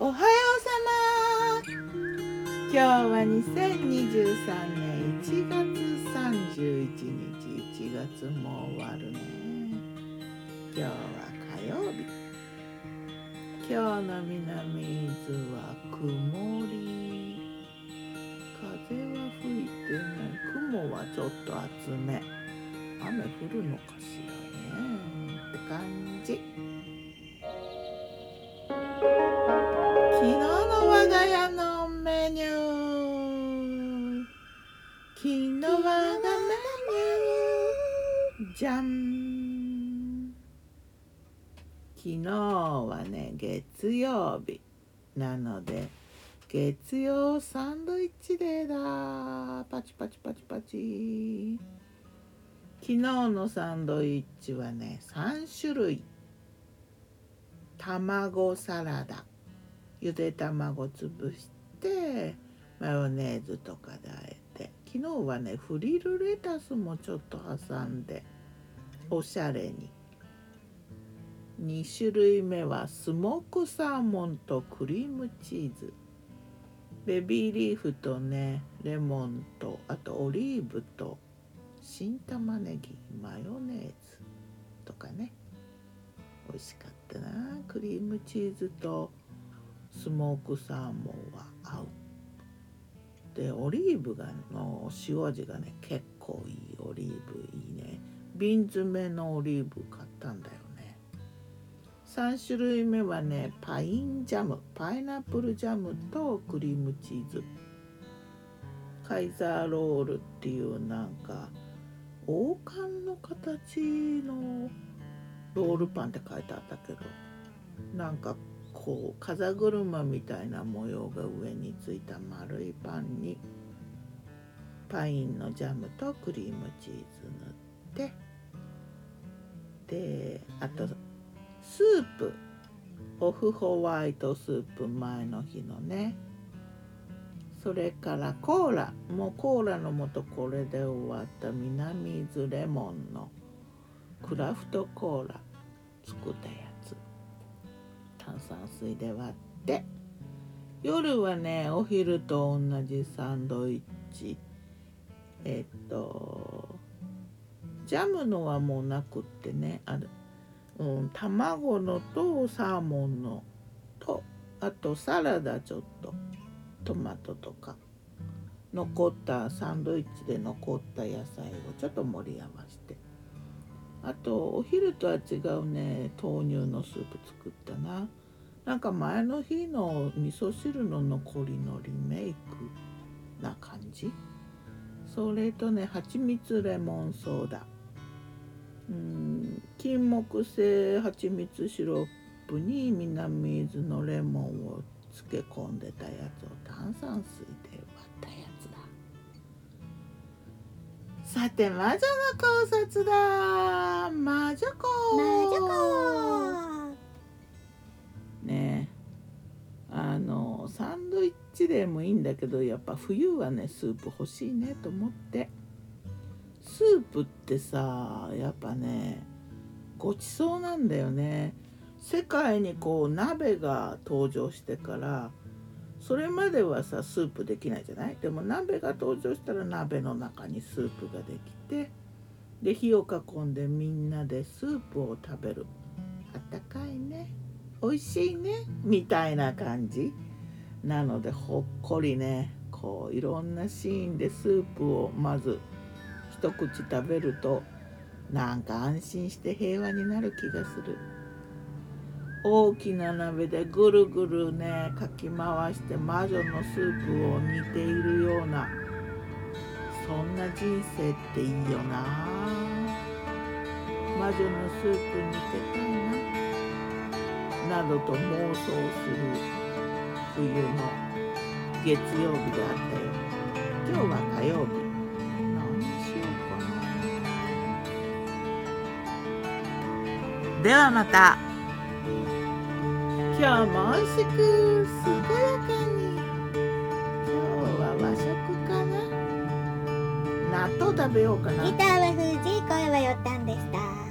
おはようさま。今日は2023年1月31日1月も終わるね。今日は火曜日。今日の南伊豆は曇り。風は吹いてない。雲はちょっと厚め。雨降るのかしらね。って感じ。昨日我がメニューじゃん。昨日はね月曜日なので月曜サンドイッチデーだ。パチパチパチパチ。昨日のサンドイッチはね3種類。卵サラダ。ゆで卵潰してマヨネーズとかであえ昨日はねフリルレタスもちょっと挟んでおしゃれに。2種類目はスモークサーモンとクリームチーズ。ベビーリーフとねレモンとあとオリーブと新玉ねぎマヨネーズとかね。美味しかったなクリームチーズとスモークサーモンは。合う。でオリーブがの塩味がね結構いいオリーブいいね。瓶詰めのオリーブ買ったんだよね。3種類目はねパインジャム。パイナップルジャムとクリームチーズ。カイザーロールっていうなんか王冠の形のロールパンって書いてあったけどなんかこう風車みたいな模様が上についた丸いパンにパインのジャムとクリームチーズ塗ってであとスープ。オフホワイトスープ前の日のね。それからコーラ。もうコーラの素これで終わった南伊豆レモンのクラフトコーラ作ったやつ炭酸水で割って。夜はねお昼と同じサンドイッチ。えっとジャムのはもうなくってねある、うん、卵のとサーモンのとあとサラダちょっとトマトとか。残ったサンドイッチで残った野菜をちょっと盛り合わせて。あとお昼とは違うね豆乳のスープ作ったな。なんか前の日の味噌汁の残りのリメイクな感じ？それとね蜂蜜レモンソーダ。うん金木犀蜂蜜シロップに南伊豆のレモンを漬け込んでたやつを炭酸水で割ったやつだ。さて魔女の考察だ。魔女でもいいんだけどやっぱ冬はねスープ欲しいねと思って。スープってさやっぱねごちそうなんだよね。世界にこう鍋が登場してからそれまではさスープできないじゃない？でも鍋が登場したら鍋の中にスープができてで火を囲んでみんなでスープを食べる。あったかいね。美味しいね。みたいな感じ。なのでほっこりねこういろんなシーンでスープをまず一口食べるとなんか安心して平和になる気がする。大きな鍋でぐるぐるねかき回して魔女のスープを煮ているようなそんな人生っていいよな。魔女のスープにてたいな。などと妄想する冬の月曜日であったよ。今日は火曜日。何しようかな。ではまた。今日も美味しく健やかに。今日は和食かな。納豆食べようかな。ギターは藤井声はよったんでした